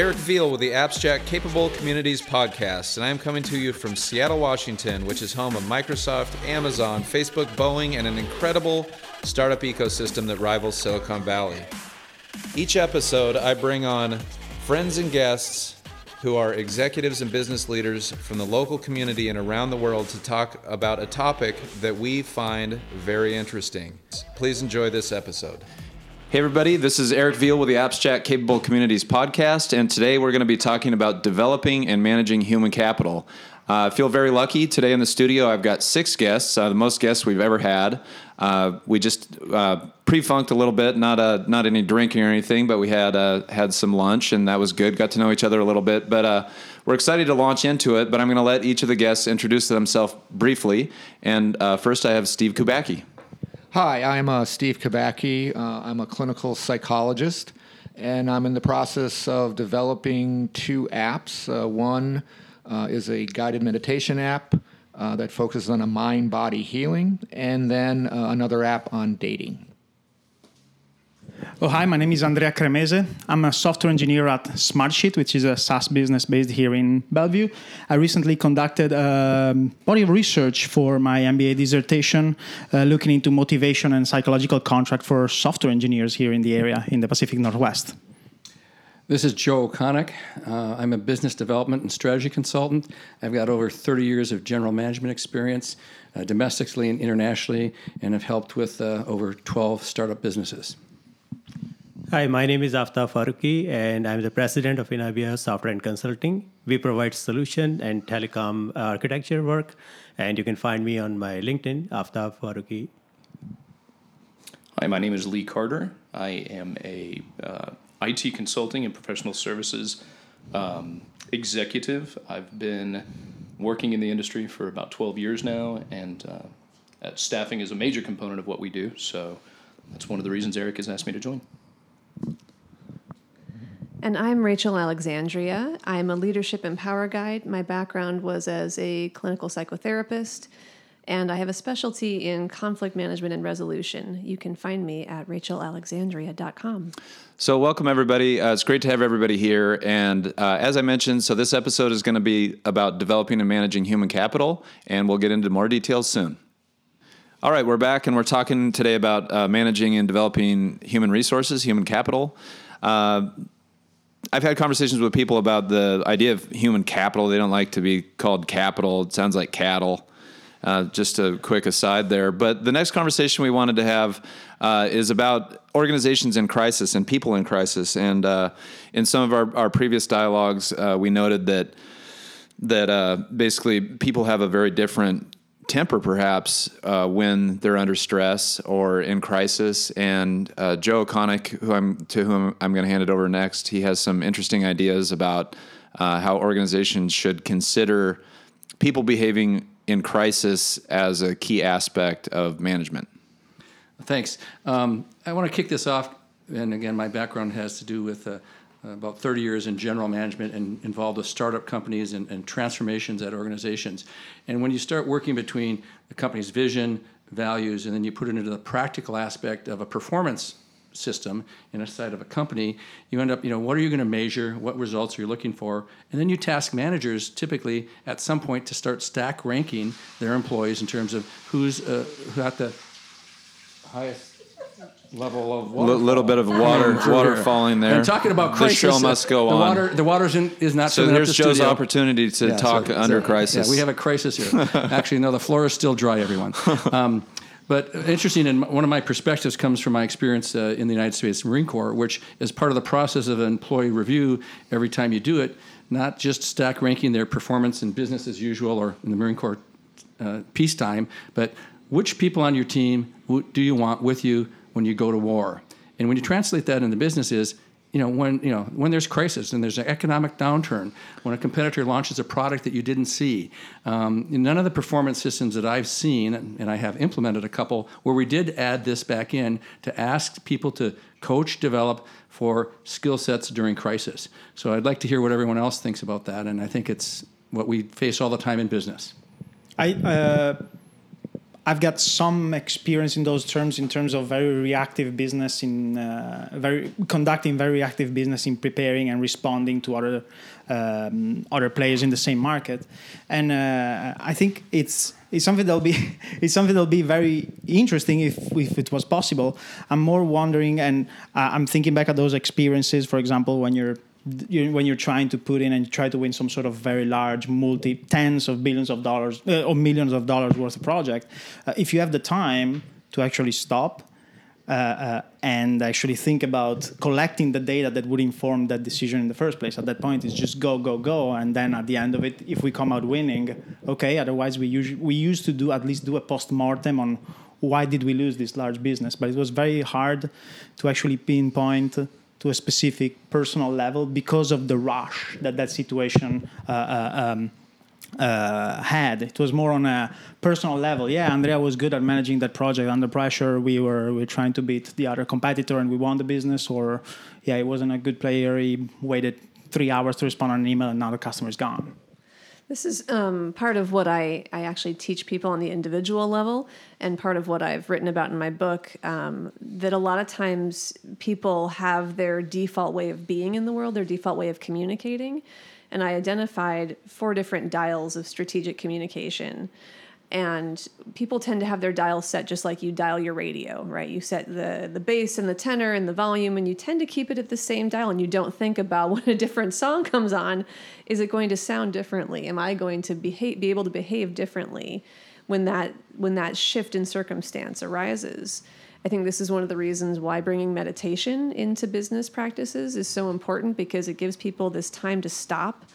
Eric Veal with the Abstract Capable Communities podcast, and I am coming to you from Seattle, Washington, which is home of Microsoft, Amazon, Facebook, Boeing, and an incredible startup ecosystem that rivals Silicon Valley. Each episode, I bring on friends and guests who are executives and business leaders from the local community and around the world to talk about a topic that we find very interesting. Please enjoy this episode. Hey, everybody, this is Eric Veal with the Abstract Capable Communities podcast, and today we're going to be talking about developing and managing human capital. Uh, I feel very lucky today in the studio. I've got six guests, uh, the most guests we've ever had. Uh, we just uh, pre-funked a little bit, not a, not any drinking or anything, but we had uh, had some lunch, and that was good. Got to know each other a little bit, but uh, we're excited to launch into it. But I'm going to let each of the guests introduce themselves briefly. And first, I have Steve Kubacki. Hi, I'm uh, Steve Kubacki. Uh, I'm a clinical psychologist, and I'm in the process of developing two apps. Uh, one uh, is a guided meditation app uh, that focuses on a mind body healing, and then uh, another app on dating. Oh, hi, my name is Andrea Cremese. I'm a software engineer at Smartsheet, which is a SaaS business based here in Bellevue. I recently conducted a body of research for my MBA dissertation uh, looking into motivation and psychological contract for software engineers here in the area in the Pacific Northwest. This is Joe O'Connick. Uh, I'm a business development and strategy consultant. I've got over 30 years of general management experience uh, domestically and internationally, and have helped with uh, over 12 startup businesses. Hi, my name is Aftab Farooqi, and I'm the president of Inabia Software and Consulting. We provide solution and telecom architecture work, and you can find me on my LinkedIn, Aftab Farooqi. Hi, my name is Lee Carter. I am a uh, IT consulting and professional services um, executive. I've been working in the industry for about 12 years now, and uh, staffing is a major component of what we do. So that's one of the reasons Eric has asked me to join. And I'm Rachel Alexandria. I'm a leadership and power guide. My background was as a clinical psychotherapist, and I have a specialty in conflict management and resolution. You can find me at rachelalexandria.com. So, welcome everybody. Uh, it's great to have everybody here. And uh, as I mentioned, so this episode is going to be about developing and managing human capital, and we'll get into more details soon. All right, we're back, and we're talking today about uh, managing and developing human resources, human capital. Uh, I've had conversations with people about the idea of human capital. They don't like to be called capital. It sounds like cattle. Uh, just a quick aside there. But the next conversation we wanted to have uh, is about organizations in crisis and people in crisis. And uh, in some of our, our previous dialogues, uh, we noted that that basically people have a very different temper perhaps uh, when they're under stress or in crisis. And uh, Joe O'Connick, who I'm to whom I'm going to hand it over next, he has some interesting ideas about uh, how organizations should consider people behaving in crisis as a key aspect of management. Thanks. Um, I want to kick this off, and again, my background has to do with uh, about 30 years in general management and involved with startup companies and, and, transformations at organizations. And when you start working between the company's vision, values, and then you put it into the practical aspect of a performance system inside of a company, you end up, you know, what are you going to measure? What results are you looking for? And then you task managers typically at some point to start stack ranking their employees in terms of who's uh, who at the highest level of water. A little bit of water, water falling there. And talking about crisis, the show must go the on. Water, the water is not. So here's Joe's studio. opportunity to yeah, talk so, under so, crisis. Yeah, we have a crisis here. Actually, no, the floor is still dry, everyone. Um, but interesting, and one of my perspectives comes from my experience uh, in the United States Marine Corps, which is part of the process of an employee review. Every time you do it, not just stack ranking their performance in business as usual or in the Marine Corps uh, peacetime, but which people on your team do you want with you when you go to war? And when you translate that into business is, you know, when you know when there's crisis and there's an economic downturn, when a competitor launches a product that you didn't see, um, none of the performance systems that I've seen, and I have implemented a couple where we did add this back in to ask people to coach, develop for skill sets during crisis. So I'd like to hear what everyone else thinks about that, and I think it's what we face all the time in business. I uh, I've got some experience in those terms in terms of very reactive business in uh, very conducting very reactive business in preparing and responding to other um, other players in the same market, and uh, I think it's it's something that'll be it's something that'll be very interesting if if it was possible. I'm more wondering, and uh, I'm thinking back at those experiences, for example, when you're you, when you're trying to put in and try to win some sort of very large multi tens of billions of dollars uh, or millions of dollars worth of project uh, if you have the time to actually stop uh, uh, and actually think about collecting the data that would inform that decision in the first place at that point it's just go go go and then at the end of it if we come out winning okay otherwise we usually we used to do at least do a post-mortem on why did we lose this large business but it was very hard to actually pinpoint to a specific personal level because of the rush that that situation uh, uh, um, uh, had. It was more on a personal level. Yeah, Andrea was good at managing that project under pressure. We were we were trying to beat the other competitor and we won the business. Or yeah, he wasn't a good player. He waited three hours to respond on an email and now the customer is gone. This is um, part of what I, I actually teach people on the individual level, and part of what I've written about in my book. Um, that a lot of times people have their default way of being in the world, their default way of communicating. And I identified four different dials of strategic communication and people tend to have their dial set just like you dial your radio right? You set the the bass and the tenor and the volume and you tend to keep it at the same dial and you don't think about when a different song comes on. Is it going to sound differently? Am i going to behave be able to behave differently when that when that shift in circumstance arises? I think this is one of the reasons why bringing meditation into business practices is so important because it gives people this time to stop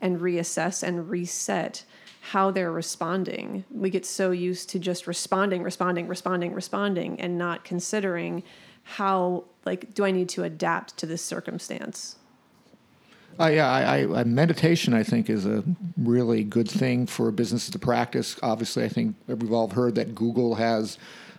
and reassess and reset how they're responding. We get so used to just responding, responding, responding, responding, and not considering how, like, do I need to adapt to this circumstance? Uh, yeah, I, I, meditation I think is a really good thing for businesses to practice. Obviously, I think we've all heard that Google has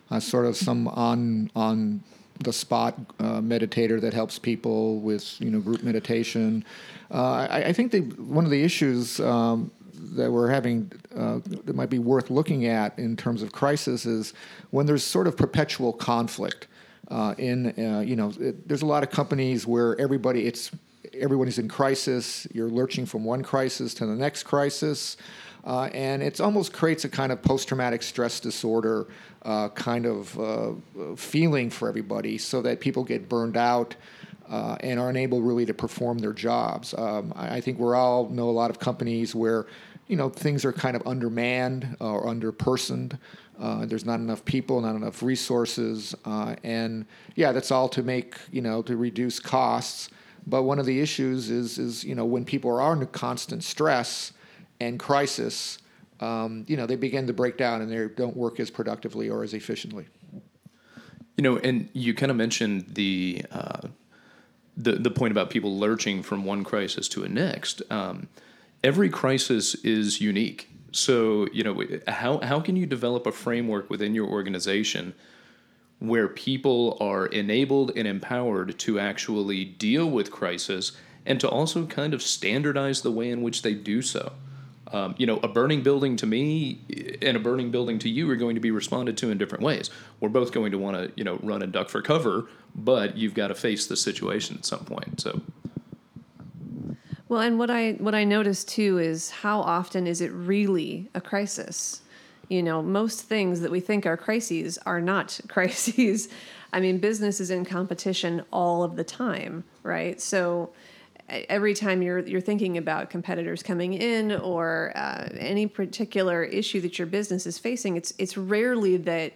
uh, sort of some on on the spot uh, meditator that helps people with you know group meditation. Uh, I, I, think the, one of the issues um, that we're having uh, that might be worth looking at in terms of crisis is when there's sort of perpetual conflict. Uh, in uh, you know, it, there's a lot of companies where everybody it's everyone is in crisis. You're lurching from one crisis to the next crisis, uh, and it almost creates a kind of post-traumatic stress disorder uh, kind of uh, feeling for everybody, so that people get burned out. Uh, and aren't able really to perform their jobs. Um, I, I, think we all know a lot of companies where you know, things are kind of undermanned or underpersoned. Uh, there's not enough people, not enough resources, uh, and yeah, that's all to make you know to reduce costs. But one of the issues is is you know when people are under constant stress and crisis, um, you know they begin to break down and they don't work as productively or as efficiently. You know, and you kind of mentioned the uh, the the point about people lurching from one crisis to a next. Um, every crisis is unique. So, you know, how, how can you develop a framework within your organization where people are enabled and empowered to actually deal with crisis and to also kind of standardize the way in which they do so? Um, you know, a burning building to me and a burning building to you are going to be responded to in different ways. We're both going to want to, you know, run and duck for cover, but you've got to face the situation at some point. So, well, and what I what I noticed too is how often is it really a crisis? You know, most things that we think are crises are not crises. I mean, business is in competition all of the time, right? So every time you're you're thinking about competitors coming in or uh, any particular issue that your business is facing, it's it's rarely that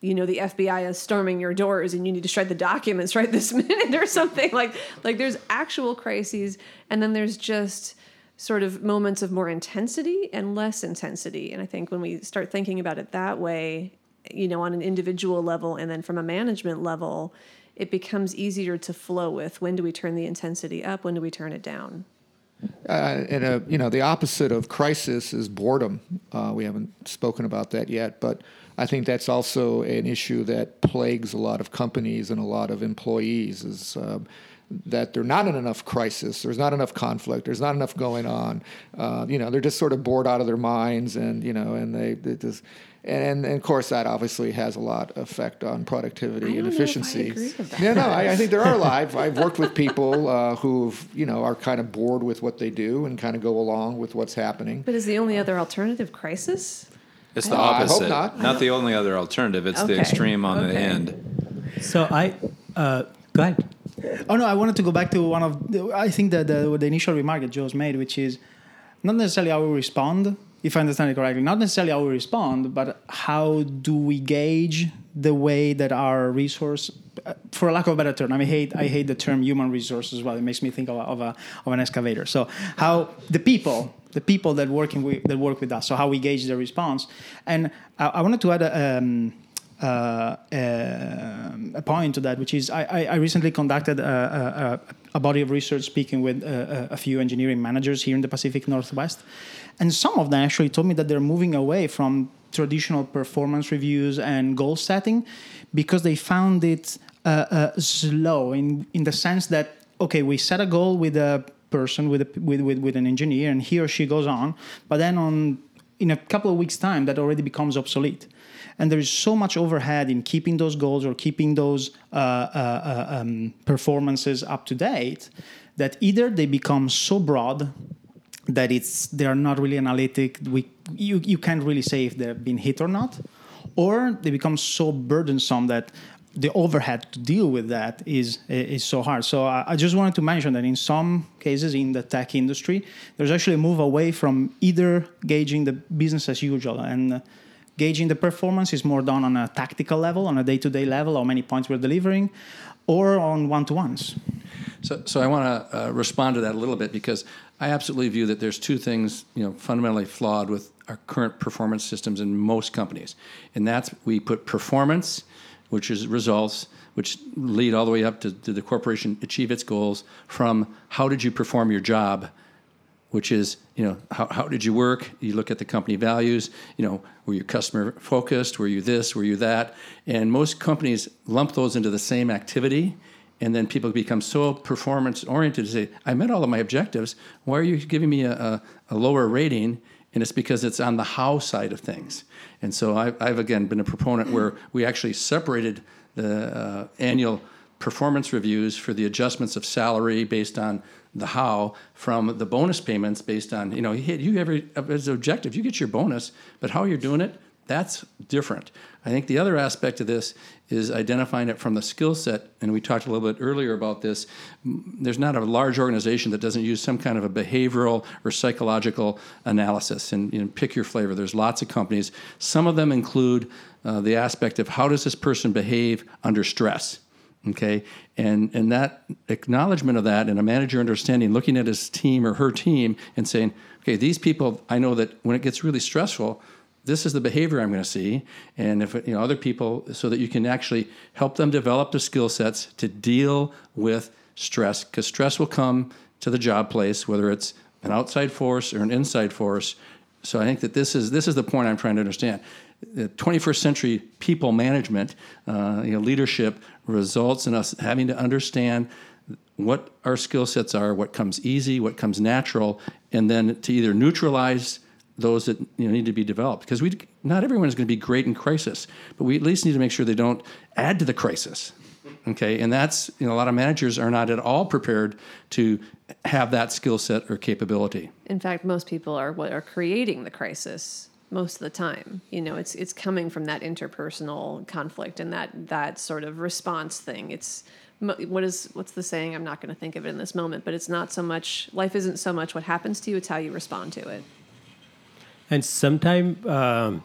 you know the FBI is storming your doors and you need to shred the documents right this minute or something. Like like there's actual crises and then there's just sort of moments of more intensity and less intensity. And I think when we start thinking about it that way you know on an individual level and then from a management level it becomes easier to flow with when do we turn the intensity up when do we turn it down uh, and a, you know the opposite of crisis is boredom uh, we haven't spoken about that yet but I think that's also an issue that plagues a lot of companies and a lot of employees. Is uh, that they're not in enough crisis. There's not enough conflict. There's not enough going on. Uh, you know, they're just sort of bored out of their minds, and you know, and they, they just. And, and of course, that obviously has a lot of effect on productivity I and don't know if I efficiency. agree with that. Yeah, no, I, I think there are a lot. I've, I've worked with people uh, who you know are kind of bored with what they do and kind of go along with what's happening. But is the only other alternative crisis? It's the Uh, I hope opposite. not. the only other alternative. It's the extreme on the end. So I uh, go ahead. Oh no, I wanted to go back to one of the, I think that the, the initial remark that Joe's made, which is not necessarily how we respond, if I understand it correctly, not necessarily how we respond, but how do we gauge the way that our resource, uh, for lack of a better term, I mean, hate I hate the term human resource as well. It makes me think of, a, of, a, of an excavator. So how the people, the people that working with, that work with us, so how we gauge their response, and I, I wanted to add a. Um, uh, uh, a point to that, which is I, I, I recently conducted a, a, a body of research speaking with a, a few engineering managers here in the Pacific Northwest, and some of them actually told me that they're moving away from traditional performance reviews and goal setting because they found it uh, uh, slow in in the sense that okay, we set a goal with a person with, a, with with with an engineer, and he or she goes on, but then on in a couple of weeks' time, that already becomes obsolete. And there is so much overhead in keeping those goals or keeping those uh, uh, uh, um, performances up to date that either they become so broad that it's they are not really analytic we you, you can't really say if they've been hit or not or they become so burdensome that the overhead to deal with that is is so hard. So I, I just wanted to mention that in some cases in the tech industry, there's actually a move away from either gauging the business as usual and gauging the performance is more done on a tactical level, on a day-to-day level, how many points we're delivering, or on one-to-ones. So, so I want to uh, respond to that a little bit because I absolutely view that there's two things, you know, fundamentally flawed with our current performance systems in most companies, and that's we put performance, which is results, which lead all the way up to, to the corporation achieve its goals, from how did you perform your job which is you know how, how did you work? You look at the company values you know were you customer focused? Were you this? Were you that? And most companies lump those into the same activity and then people become so performance oriented to say i met all of my objectives. Why are you giving me a, a, a lower rating and it's because it's on the how side of things. And so I, i've again been a proponent where we actually separated the uh, annual performance reviews for the adjustments of salary based on the how from the bonus payments based on you know you every as objective you get your bonus but how you're doing it that's different. I think the other aspect of this is identifying it from the skill set and we talked a little bit earlier about this. There's not a large organization that doesn't use some kind of a behavioral or psychological analysis. And pick your flavor. There's lots of companies. Some of them include uh, the aspect of how does this person behave under stress okay? And and that acknowledgement of that and a manager understanding looking at his team or her team and saying okay these people i know that when it gets really stressful this is the behavior i'm going to see and if you know other people so that you can actually help them develop the skill sets to deal with stress because stress will come to the job place whether it's an outside force or an inside force. So i think that this is this is the point i'm trying to understand. The 21st century people management, uh, you know, leadership results in us having to understand what our skill sets are, what comes easy, what comes natural, and then to either neutralize those that you know, need to be developed. Because we, not everyone is going to be great in crisis, but we at least need to make sure they don't add to the crisis. Okay, and that's you know a lot of managers are not at all prepared to have that skill set or capability. In fact, most people are what are creating the crisis most of the time. You know, it's it's coming from that interpersonal conflict and that that sort of response thing. It's what is what's the saying? I'm not going to think of it in this moment, but it's not so much life isn't so much what happens to you; it's how you respond to it. And sometimes um,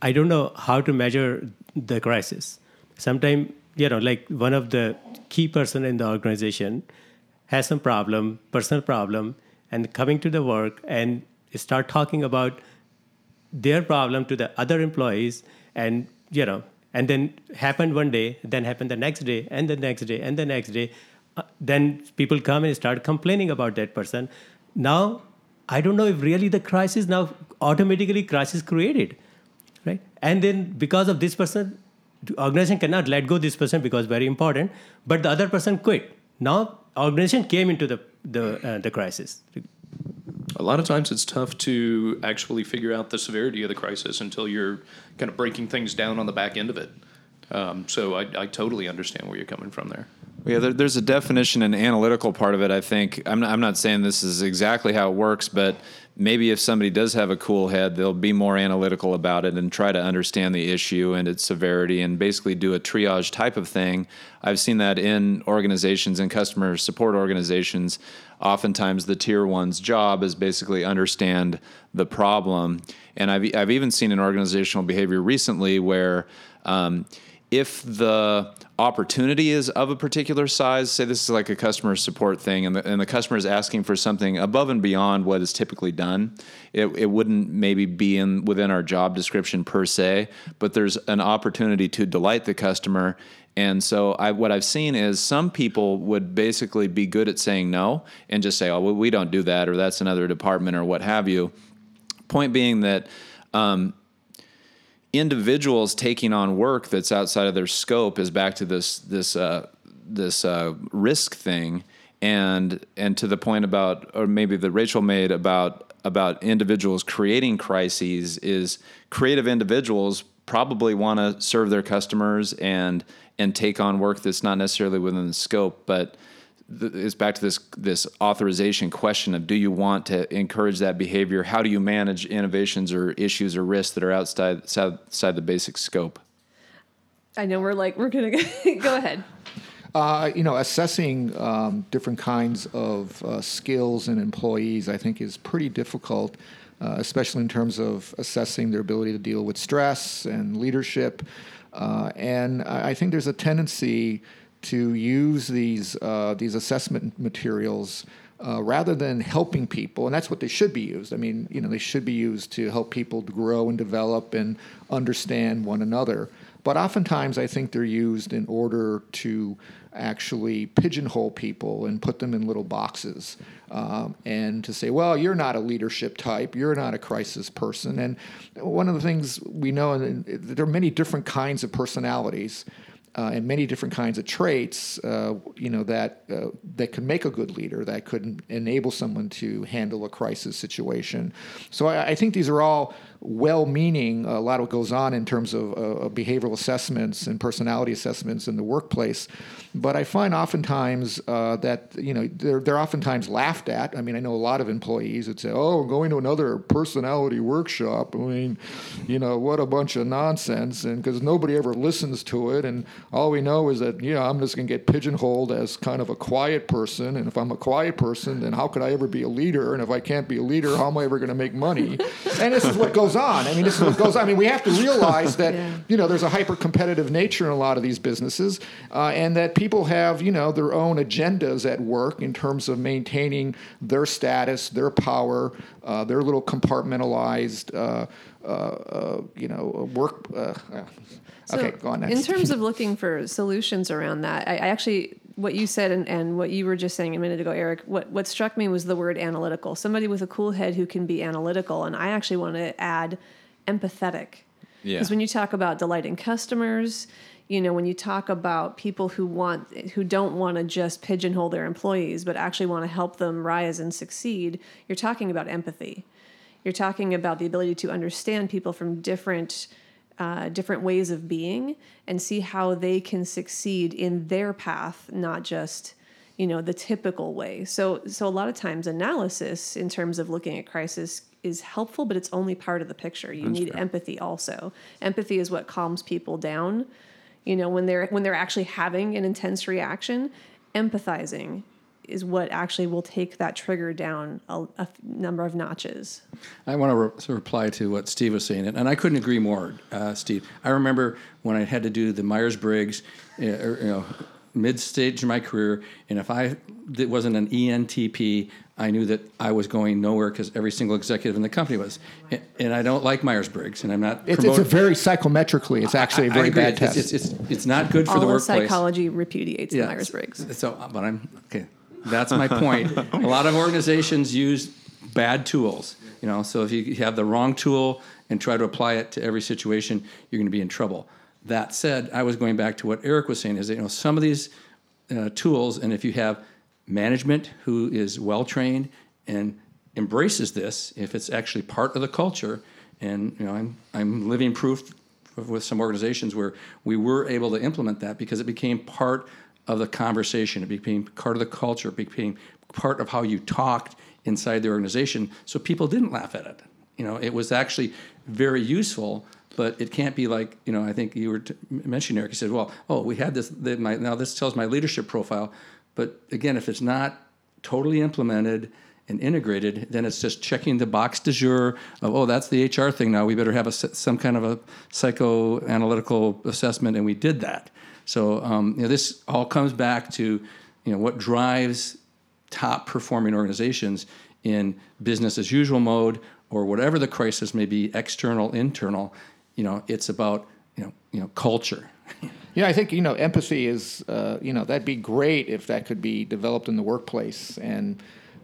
I don't know how to measure the crisis. Sometimes you know, like one of the key person in the organization has some problem, personal problem, and coming to the work and start talking about their problem to the other employees and you know and then happened one day then happened the next day and the next day and the next day uh, then people come and start complaining about that person now i don't know if really the crisis now automatically crisis created right and then because of this person organization cannot let go this person because very important but the other person quit now organization came into the the uh, the crisis. A lot of times it's tough to actually figure out the severity of the crisis until you're kind of breaking things down on the back end of it. Um, so I, I totally understand where you're coming from there. Yeah, there, there's a definition and analytical part of it. I think I'm not, I'm not saying this is exactly how it works, but maybe if somebody does have a cool head, they'll be more analytical about it and try to understand the issue and its severity and basically do a triage type of thing. I've seen that in organizations and customer support organizations. Oftentimes, the tier one's job is basically understand the problem, and I've I've even seen an organizational behavior recently where. Um, if the opportunity is of a particular size, say this is like a customer support thing, and the, and the customer is asking for something above and beyond what is typically done, it, it wouldn't maybe be in within our job description per se, but there's an opportunity to delight the customer. And so, I, what I've seen is some people would basically be good at saying no and just say, "Oh, well, we don't do that," or "That's another department," or what have you. Point being that um, individuals taking on work that's outside of their scope is back to this this uh, this uh, risk thing, and and to the point about or maybe that Rachel made about about individuals creating crises is creative individuals probably want to serve their customers and and take on work that's not necessarily within the scope, but it's back to this this authorization question of do you want to encourage that behavior? How do you manage innovations or issues or risks that are outside outside the basic scope? I know we're like we're gonna go ahead. Uh, you know, assessing um, different kinds of uh, skills and employees, I think, is pretty difficult, uh, especially in terms of assessing their ability to deal with stress and leadership. Uh, and I think there's a tendency to use these uh, these assessment materials uh, rather than helping people, and that's what they should be used. I mean, you know, they should be used to help people grow and develop and understand one another. But oftentimes, I think they're used in order to actually pigeonhole people and put them in little boxes, um, and to say, well, you're not a leadership type, you're not a crisis person. And one of the things we know, and there are many different kinds of personalities uh, and many different kinds of traits, uh, you know, that uh, that could make a good leader, that could enable someone to handle a crisis situation. So I, I think these are all well-meaning. A lot of what goes on in terms of uh, behavioral assessments and personality assessments in the workplace, but I find oftentimes uh, that you know they're they're oftentimes laughed at. I mean, I know a lot of employees that say, "Oh, going to another personality workshop." I mean, you know, what a bunch of nonsense, and because nobody ever listens to it, and all we know is that you know I'm just going to get pigeonholed as kind of a quiet person, and if I'm a quiet person, then how could I ever be a leader? And if I can't be a leader, how am I ever going to make money? and this is what goes on. I mean, this is what goes on. I mean, we have to realize that yeah. you know there's a hyper competitive nature in a lot of these businesses, uh, and that people have, you know, their own agendas at work in terms of maintaining their status, their power, uh, their little compartmentalized, uh, uh, uh you know, work. Uh, so okay, go on next. In terms of looking for solutions around that, I, I actually what you said and, and what you were just saying a minute ago, Eric, what, what struck me was the word analytical. Somebody with a cool head who can be analytical. And I actually want to add empathetic. Because yeah. when you talk about delighting customers, you know when you talk about people who want who don't want to just pigeonhole their employees but actually want to help them rise and succeed you're talking about empathy you're talking about the ability to understand people from different uh, different ways of being and see how they can succeed in their path not just you know the typical way. So so a lot of times analysis in terms of looking at crisis is helpful but it's only part of the picture. You That's need fair. empathy also. Empathy is what calms people down. You know when they're when they're actually having an intense reaction empathizing is what actually will take that trigger down a, a number of notches. I want to, re- to, reply to what Steve was saying, and I couldn't agree more, uh, Steve. I remember when I had to do the Myers Briggs, uh, you know, mid stage of my career, and if I it wasn't an ENTP, I knew that I was going nowhere because every single executive in the company was. And, and I don't like Myers Briggs, and I'm not. It's, it's, a very psychometrically. It's actually a very bad test. It's, it's, it's, not good for All the workplace. psychology repudiates yeah, Myers Briggs. So, but I'm okay. That's my point. a lot of organizations use bad tools. You know, so if you have the wrong tool and try to apply it to every situation, you're going to be in trouble. That said, I was going back to what Eric was saying: is that you know some of these uh, tools, and if you have management who is well trained and embraces this, if it's actually part of the culture, and you know, I'm I'm living proof with some organizations where we were able to implement that because it became part of the conversation, it became part of the culture, it became part of how you talked inside the organization, so people didn't laugh at it. You know, it was actually very useful but it can't be like you know. I think you were t- mentioning Eric. You said, "Well, oh, we had this. My, now this tells my leadership profile." But again, if it's not totally implemented and integrated, then it's just checking the box de jour of, "Oh, that's the HR thing now. We better have a, some kind of a psychoanalytical assessment," and we did that. So um, you know, this all comes back to you know what drives top performing organizations in business as usual mode or whatever the crisis may be, external, internal you know, it's about you know, you know, culture. Yeah, I think you know empathy is uh, you know that'd be great if that could be developed in the workplace, and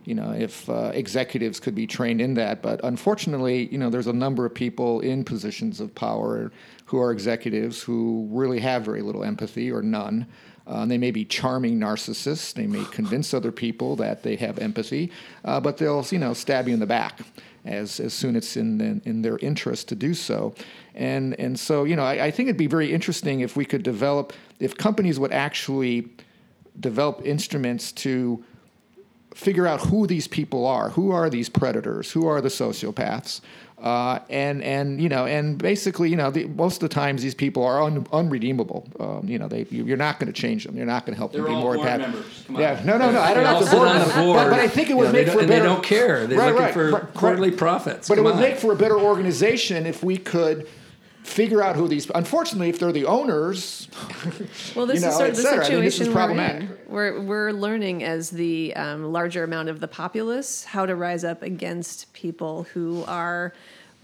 you know if uh, executives could be trained in that. But unfortunately, you know, there's a number of people in positions of power who are executives who really have very little empathy or none. Uh, they may be charming narcissists. They may convince other people that they have empathy, uh, but they'll you know stab you in the back as as soon as it's in in, in their interest to do so. And, and so, you know, I, I think it'd be very interesting if we could develop, if companies would actually develop instruments to figure out who these people are, who are these predators, who are the sociopaths, uh, and and you know, and basically, you know, the, most of the times these people are un, unredeemable. Um, you know, they you're not going to change them. You're not going to help They're them be more board empathic. members. Come Yeah, on. no, no, no. I don't They know if the sit board, on the but, board. but I think it You would know, make they for a don't- and they better. don't care. They're Right, looking right, for right, right. quarterly profits. But it Come would on. make for a better organization if we could figure out who these. Unfortunately, if they're the owners, Well, this you know, is sort of the cetera. I situation mean, this is we're problematic. in. We're we're learning as the um, larger amount of the populace how to rise up against people who are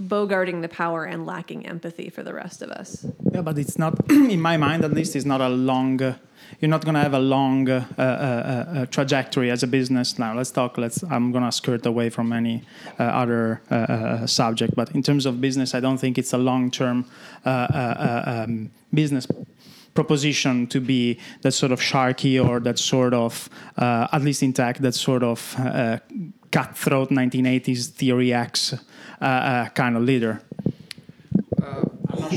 bogarting the power and lacking empathy for the rest of us. Yeah, but it's not, in my mind at least, it's not a long. Uh, you're not going to have a long uh, uh, uh, uh, trajectory as a business. Now, let's talk. Let's. I'm going to skirt away from any uh, other subject, but in terms of business, I don't think it's a long-term um, business proposition to be that sort of sharky or that sort of, uh, at least in tech, that sort of uh, cutthroat 1980s theory X uh, uh, kind of leader.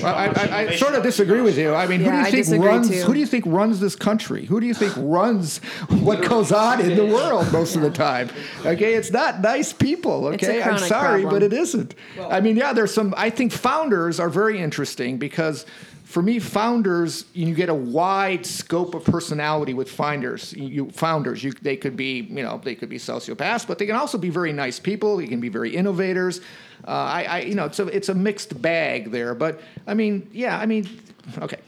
I, I, I sort of disagree with you. I mean, Yeah, who do you think disagree runs? too. Who do you think runs this country? Who do you think runs what goes on in the world most of the time? Okay, it's not nice people. Okay, I'm sorry, problem. but it isn't. I mean, yeah, there's some. I think founders are very interesting because. For me, founders, you get a wide scope of personality with founders. You, you founders, you, they could be, you know, they could be sociopaths, but they can also be very nice people. They can be very innovators. Uh, I, I, you know, it's a, it's a mixed bag there. But I mean, yeah, I mean, okay.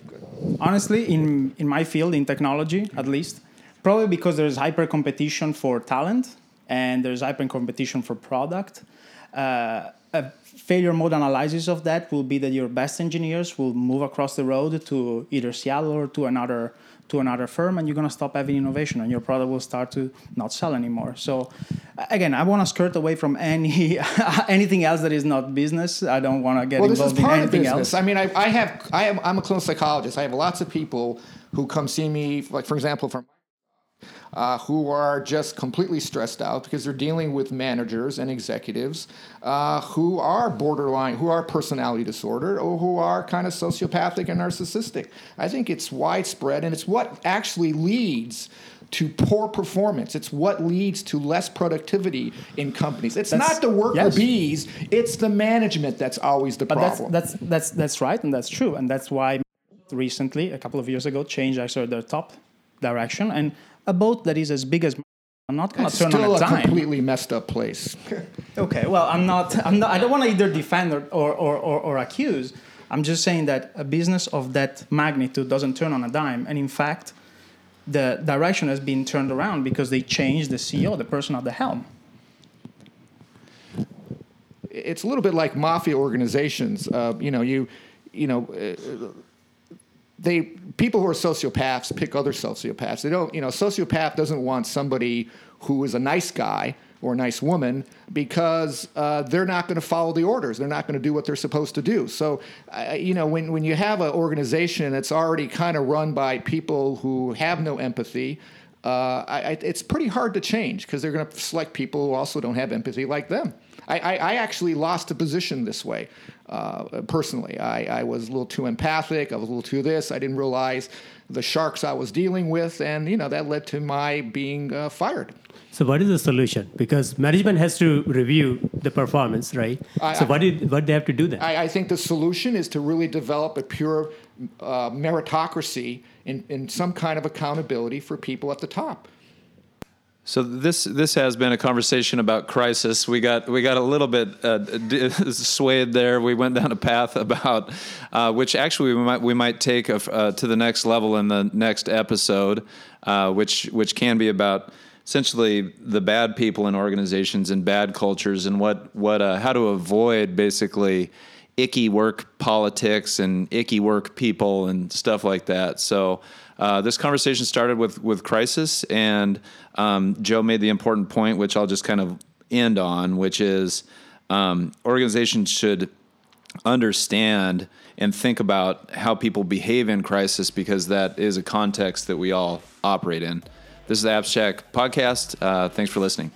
honestly in in my field in technology at least probably because there's hyper competition for talent and there's hyper competition for product uh, a failure mode analysis of that will be that your best engineers will move across the road to either seattle or to another to another firm and you're going to stop having innovation and your product will start to not sell anymore so again i want to skirt away from any anything else that is not business i don't want to get Well, this is involved in part of anything business. else I mean, I, I have, I am, I'm a clinical psychologist. I have lots of people who come see me, like for example, from uh, who are just completely stressed out because they're dealing with managers and executives uh, who are borderline, who are personality disordered, or who are kind of sociopathic and narcissistic. I think it's widespread, and it's what actually leads to poor performance. It's what leads to less productivity in companies. It's That's- not the worker yes. bees; it's the management that's always the But problem. that's that's that's that's right, and that's true, and that's why recently, a couple of years ago, changed actually their top direction, and a boat that is as big as I'm not going to turn still on a a dime. completely messed up place. Okay, well, I'm not. I'm not. I don't want to either defend or, or, or, or, or accuse. I'm just saying that a business of that magnitude doesn't turn on a dime, and in fact, the direction has been turned around because they changed the CEO, the person at the helm. it's a little bit like mafia organizations. Uh, you know, you, you know, uh, they people who are sociopaths pick other sociopaths. They don't, you know, sociopath doesn't want somebody who is a nice guy or a nice woman because uh, they're not going to follow the orders. They're not going to do what they're supposed to do. So, uh, you know, when, when you have an organization that's already kind of run by people who have no empathy, uh, I, it's pretty hard to change because they're going to select people who also don't have empathy like them. I, I, I actually lost a position this way uh, personally. I, I was a little too empathic. I was a little too this. I didn't realize the sharks I was dealing with, and you know that led to my being uh, fired. So, what is the solution? Because management has to review the performance, right? I, so, what did what they have to do then? I, I, think the solution is to really develop a pure uh, meritocracy and some kind of accountability for people at the top. So this this has been a conversation about crisis. We got we got a little bit uh, swayed there. We went down a path about uh, which actually we might we might take a, uh, to the next level in the next episode, uh, which which can be about essentially the bad people in organizations and bad cultures and what what uh, how to avoid basically icky work politics and icky work people and stuff like that. So. Uh, this conversation started with with crisis, and um, Joe made the important point, which I'll just kind of end on, which is um, organizations should understand and think about how people behave in crisis because that is a context that we all operate in. This is the Abstract Podcast. Uh, thanks for listening.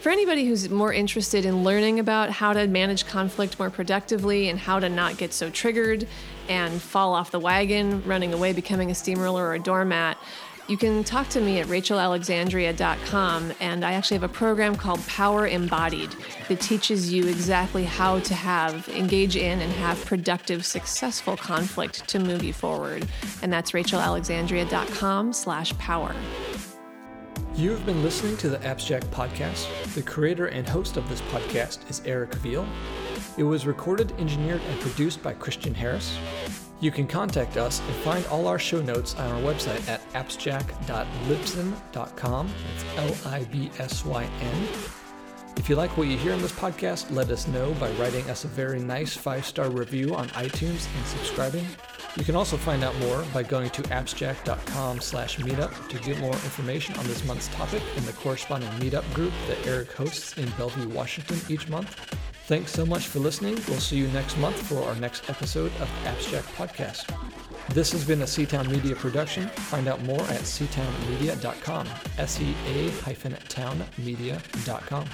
For anybody who's more interested in learning about how to manage conflict more productively and how to not get so triggered and fall off the wagon, running away, becoming a steamroller or a doormat, you can talk to me at rachelalexandria.com, and I actually have a program called Power Embodied that teaches you exactly how to have, engage in, and have productive, successful conflict to move you forward. And that's rachelalexandria.com slash power. You have been listening to the Abstract Podcast. The creator and host of this podcast is Eric Veal. It was recorded, engineered, and produced by Christian Harris. You can contact us and find all our show notes on our website at abstract.libsyn.com. That's L I B S Y N. If you like what you hear on this podcast, let us know by writing us a very nice five star review on iTunes and subscribing. You can also find out more by going to abstract.com slash meetup to get more information on this month's topic in the corresponding meetup group that Eric hosts in Bellevue, Washington each month. Thanks so much for listening. We'll see you next month for our next episode of Abstract Podcast. This has been a Seatown Media production. Find out more at seatownmedia.com. S E A hyphen townmedia.com.